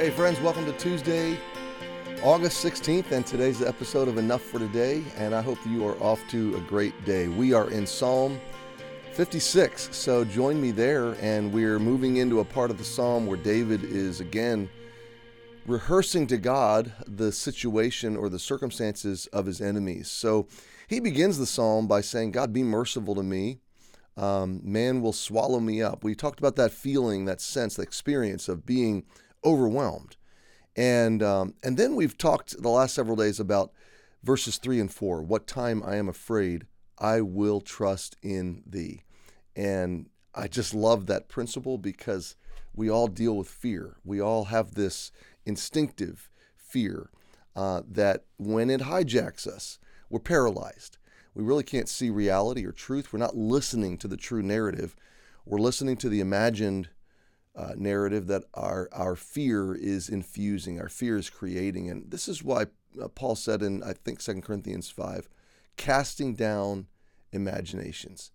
Hey, friends, welcome to Tuesday, August 16th, and today's the episode of Enough for Today. And I hope you are off to a great day. We are in Psalm 56, so join me there, and we're moving into a part of the psalm where David is again rehearsing to God the situation or the circumstances of his enemies. So he begins the psalm by saying, God, be merciful to me. Um, man will swallow me up. We talked about that feeling, that sense, that experience of being overwhelmed. And um, and then we've talked the last several days about verses three and four. What time I am afraid, I will trust in thee. And I just love that principle because we all deal with fear. We all have this instinctive fear uh, that when it hijacks us, we're paralyzed. We really can't see reality or truth. We're not listening to the true narrative. We're listening to the imagined uh, narrative that our, our fear is infusing, our fear is creating. And this is why uh, Paul said in, I think, 2 Corinthians 5, casting down imaginations.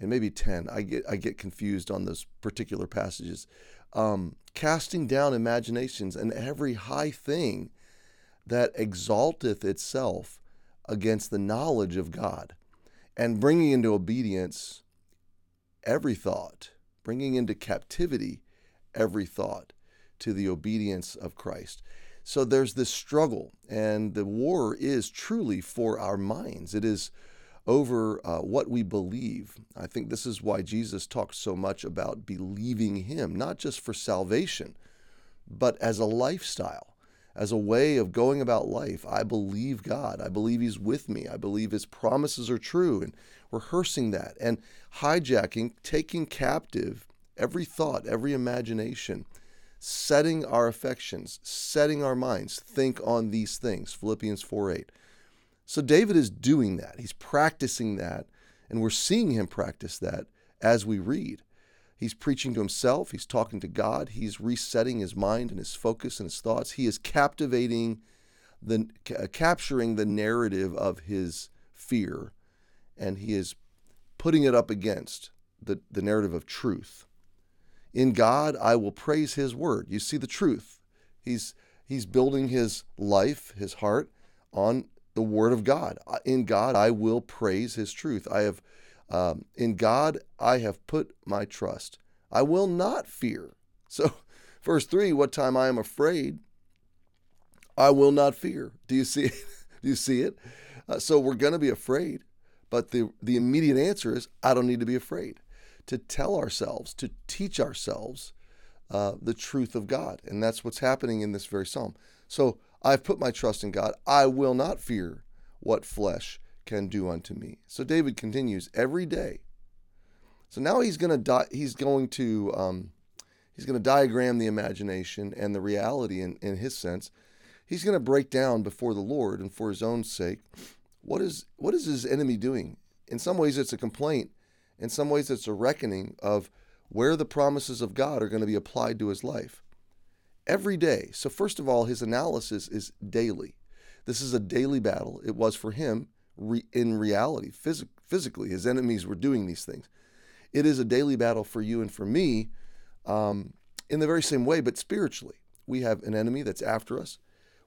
And maybe 10. I get, I get confused on those particular passages. Um, casting down imaginations and every high thing that exalteth itself against the knowledge of God, and bringing into obedience every thought, bringing into captivity every thought to the obedience of Christ. So there's this struggle, and the war is truly for our minds. It is over uh, what we believe. I think this is why Jesus talks so much about believing Him, not just for salvation, but as a lifestyle, as a way of going about life. I believe God. I believe He's with me. I believe His promises are true, and rehearsing that and hijacking, taking captive every thought, every imagination, setting our affections, setting our minds, think on these things. Philippians 4 8. So David is doing that. He's practicing that, and we're seeing him practice that as we read. He's preaching to himself, he's talking to God, he's resetting his mind and his focus and his thoughts. He is captivating the uh, capturing the narrative of his fear and he is putting it up against the, the narrative of truth. In God, I will praise his word. You see the truth. He's, he's building his life, his heart, on the word of God. In God, I will praise his truth. I have, um, in God, I have put my trust. I will not fear. So, verse 3 what time I am afraid, I will not fear. Do you see it? Do you see it? Uh, so, we're going to be afraid. But the, the immediate answer is I don't need to be afraid to tell ourselves, to teach ourselves uh, the truth of God. And that's what's happening in this very psalm. So I've put my trust in God. I will not fear what flesh can do unto me. So David continues every day. So now he's going to di- he's going to um, he's going to diagram the imagination and the reality in, in his sense. He's going to break down before the Lord and for his own sake what is what is his enemy doing. In some ways, it's a complaint in some ways, it's a reckoning of where the promises of God are going to be applied to his life every day. So, first of all, his analysis is daily. This is a daily battle. It was for him re- in reality, phys- physically. His enemies were doing these things. It is a daily battle for you and for me um, in the very same way, but spiritually. We have an enemy that's after us,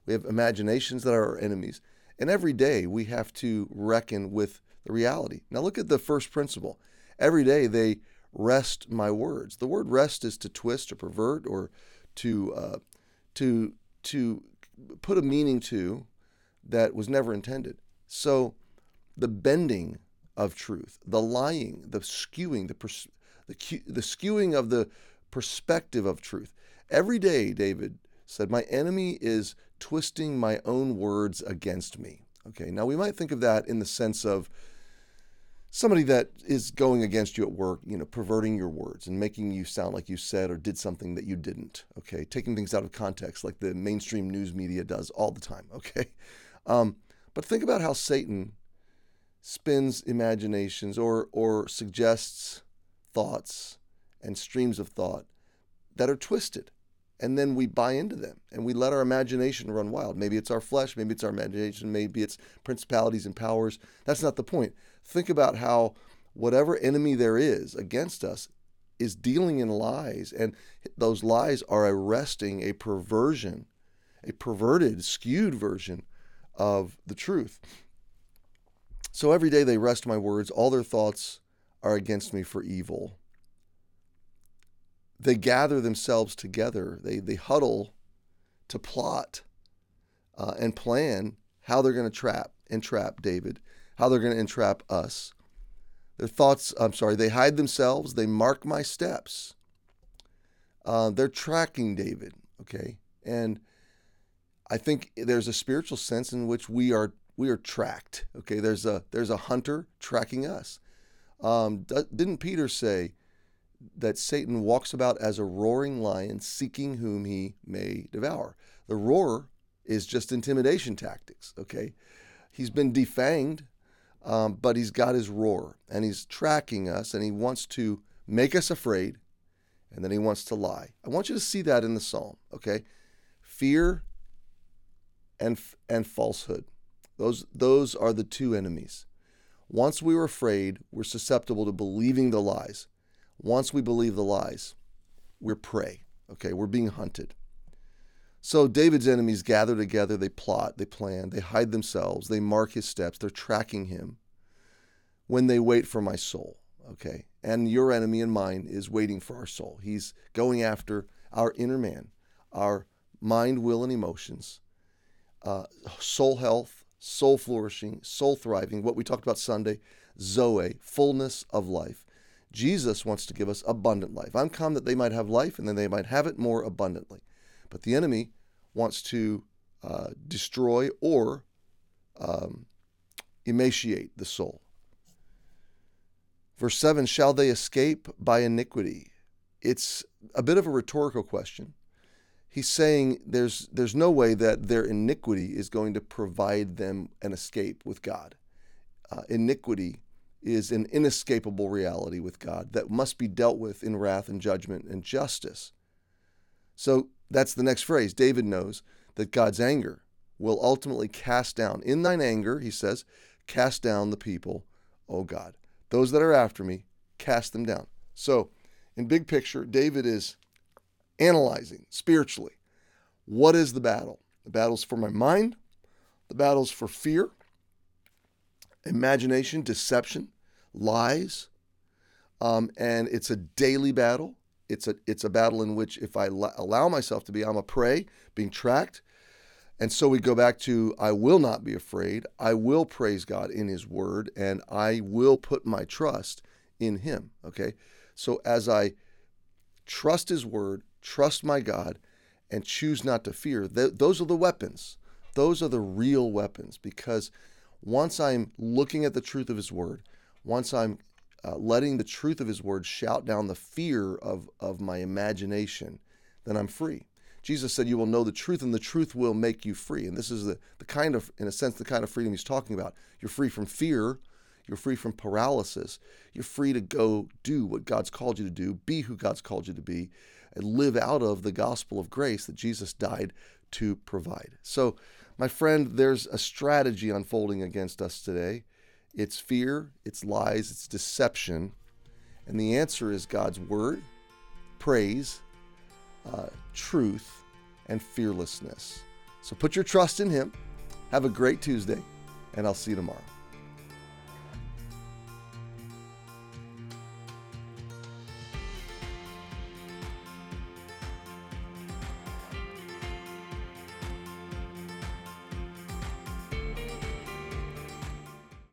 we have imaginations that are our enemies. And every day we have to reckon with the reality. Now, look at the first principle every day they wrest my words. The word wrest is to twist or pervert or to uh, to to put a meaning to that was never intended. So the bending of truth, the lying, the skewing, the pers- the, the skewing of the perspective of truth. Every day, David said, My enemy is twisting my own words against me. Okay, now we might think of that in the sense of somebody that is going against you at work, you know, perverting your words and making you sound like you said or did something that you didn't, okay? Taking things out of context like the mainstream news media does all the time, okay? Um, but think about how Satan spins imaginations or, or suggests thoughts and streams of thought that are twisted. And then we buy into them and we let our imagination run wild. Maybe it's our flesh, maybe it's our imagination, maybe it's principalities and powers. That's not the point think about how whatever enemy there is against us, is dealing in lies, and those lies are arresting a perversion, a perverted, skewed version of the truth. So every day they wrest my words, all their thoughts are against me for evil. They gather themselves together, they, they huddle to plot uh, and plan how they're going to trap, entrap David, how they're going to entrap us. Their thoughts, I'm sorry, they hide themselves, they mark my steps. Uh, they're tracking David, okay? And I think there's a spiritual sense in which we are we are tracked. Okay, there's a there's a hunter tracking us. Um, didn't Peter say that Satan walks about as a roaring lion, seeking whom he may devour? The roar is just intimidation tactics. Okay, he's been defanged, um, but he's got his roar, and he's tracking us, and he wants to make us afraid, and then he wants to lie. I want you to see that in the psalm. Okay, fear and and falsehood. Those, those are the two enemies. Once we are afraid, we're susceptible to believing the lies. Once we believe the lies, we're prey. Okay, we're being hunted. So David's enemies gather together, they plot, they plan, they hide themselves, they mark his steps, they're tracking him when they wait for my soul. Okay, and your enemy and mine is waiting for our soul. He's going after our inner man, our mind, will, and emotions, uh, soul health, soul flourishing, soul thriving, what we talked about Sunday, Zoe, fullness of life. Jesus wants to give us abundant life. I'm come that they might have life and then they might have it more abundantly. But the enemy wants to uh, destroy or um, emaciate the soul. Verse 7 Shall they escape by iniquity? It's a bit of a rhetorical question he's saying there's there's no way that their iniquity is going to provide them an escape with God. Uh, iniquity is an inescapable reality with God that must be dealt with in wrath and judgment and justice. So that's the next phrase. David knows that God's anger will ultimately cast down. In thine anger, he says, cast down the people, O God. Those that are after me, cast them down. So, in big picture, David is analyzing spiritually what is the battle? The battle's for my mind, the battle's for fear, imagination, deception, lies. Um, and it's a daily battle. It's a it's a battle in which if I allow myself to be, I'm a prey, being tracked. And so we go back to I will not be afraid. I will praise God in His Word, and I will put my trust in Him. Okay, so as I trust His Word, trust my God, and choose not to fear. Th- those are the weapons. Those are the real weapons because once I'm looking at the truth of His Word, once I'm uh, letting the truth of His Word shout down the fear of, of my imagination, then I'm free. Jesus said, You will know the truth, and the truth will make you free. And this is the, the kind of, in a sense, the kind of freedom He's talking about. You're free from fear, you're free from paralysis, you're free to go do what God's called you to do, be who God's called you to be and live out of the gospel of grace that Jesus died to provide. So, my friend, there's a strategy unfolding against us today. It's fear, it's lies, it's deception. And the answer is God's word, praise, uh, truth, and fearlessness. So put your trust in Him. Have a great Tuesday, and I'll see you tomorrow.